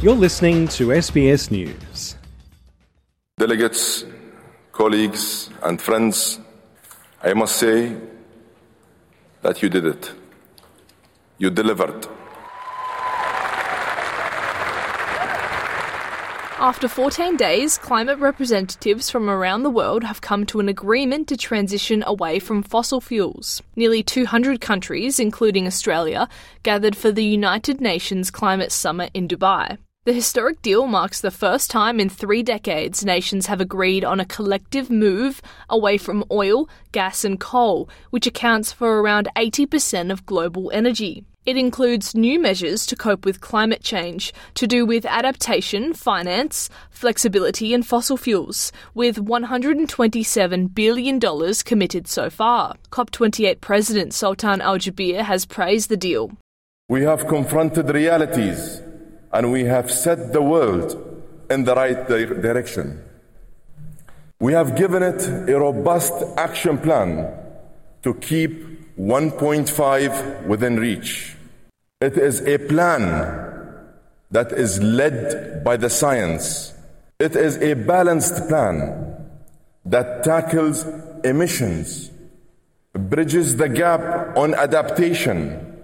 You're listening to SBS News. Delegates, colleagues, and friends, I must say that you did it. You delivered. After 14 days, climate representatives from around the world have come to an agreement to transition away from fossil fuels. Nearly 200 countries, including Australia, gathered for the United Nations Climate Summit in Dubai. The historic deal marks the first time in three decades nations have agreed on a collective move away from oil, gas, and coal, which accounts for around 80% of global energy. It includes new measures to cope with climate change to do with adaptation, finance, flexibility, and fossil fuels, with $127 billion committed so far. COP28 President Sultan Al Jaber has praised the deal. We have confronted realities and we have set the world in the right di- direction. We have given it a robust action plan to keep 1.5 within reach. It is a plan that is led by the science. It is a balanced plan that tackles emissions, bridges the gap on adaptation,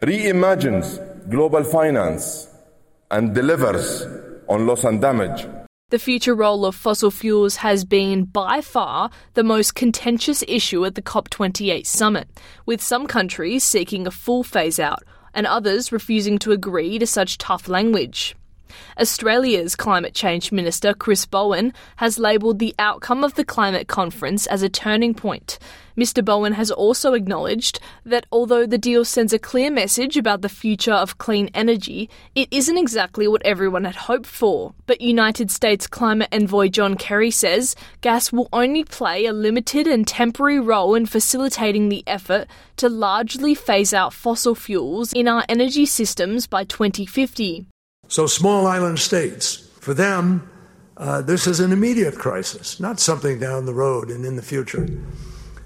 reimagines global finance, and delivers on loss and damage. The future role of fossil fuels has been by far the most contentious issue at the COP28 summit, with some countries seeking a full phase out and others refusing to agree to such tough language. Australia's Climate Change Minister Chris Bowen has labelled the outcome of the climate conference as a turning point. Mr. Bowen has also acknowledged that although the deal sends a clear message about the future of clean energy, it isn't exactly what everyone had hoped for. But United States climate envoy John Kerry says gas will only play a limited and temporary role in facilitating the effort to largely phase out fossil fuels in our energy systems by 2050. So, small island states, for them, uh, this is an immediate crisis, not something down the road and in the future.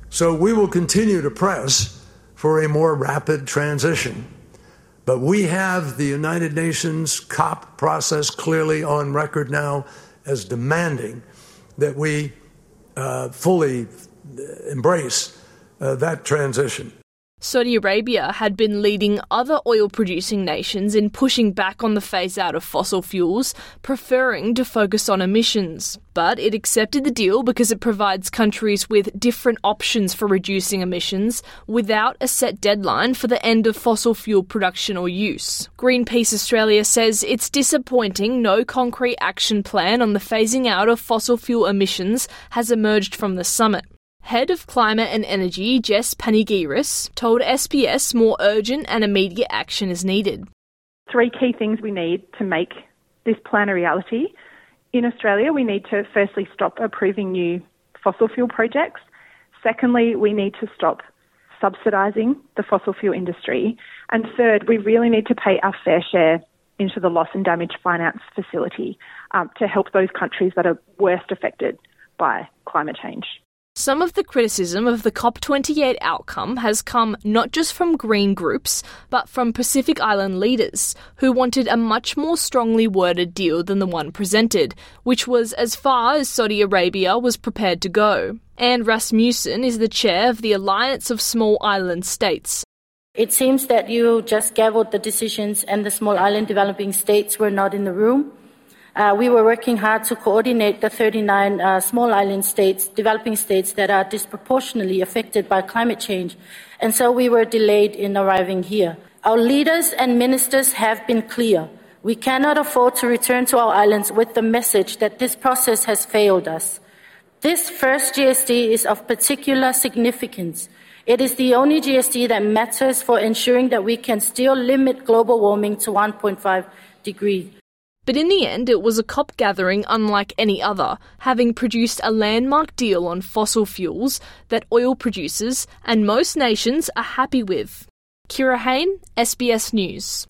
So, we will continue to press for a more rapid transition. But we have the United Nations COP process clearly on record now as demanding that we uh, fully embrace uh, that transition. Saudi Arabia had been leading other oil producing nations in pushing back on the phase out of fossil fuels, preferring to focus on emissions. But it accepted the deal because it provides countries with different options for reducing emissions without a set deadline for the end of fossil fuel production or use. Greenpeace Australia says it's disappointing no concrete action plan on the phasing out of fossil fuel emissions has emerged from the summit. Head of Climate and Energy Jess Panegyres told SBS more urgent and immediate action is needed. Three key things we need to make this plan a reality. In Australia, we need to firstly stop approving new fossil fuel projects. Secondly, we need to stop subsidising the fossil fuel industry. And third, we really need to pay our fair share into the loss and damage finance facility um, to help those countries that are worst affected by climate change. Some of the criticism of the COP28 outcome has come not just from green groups, but from Pacific Island leaders who wanted a much more strongly worded deal than the one presented, which was as far as Saudi Arabia was prepared to go. Anne Rasmussen is the chair of the Alliance of Small Island States. It seems that you just gavelled the decisions and the small island developing states were not in the room. Uh, we were working hard to coordinate the 39 uh, small island states, developing states that are disproportionately affected by climate change, and so we were delayed in arriving here. Our leaders and ministers have been clear. We cannot afford to return to our islands with the message that this process has failed us. This first GST is of particular significance. It is the only GST that matters for ensuring that we can still limit global warming to 1.5 degrees. But in the end, it was a COP gathering unlike any other, having produced a landmark deal on fossil fuels that oil producers and most nations are happy with. Kira Hain, SBS News.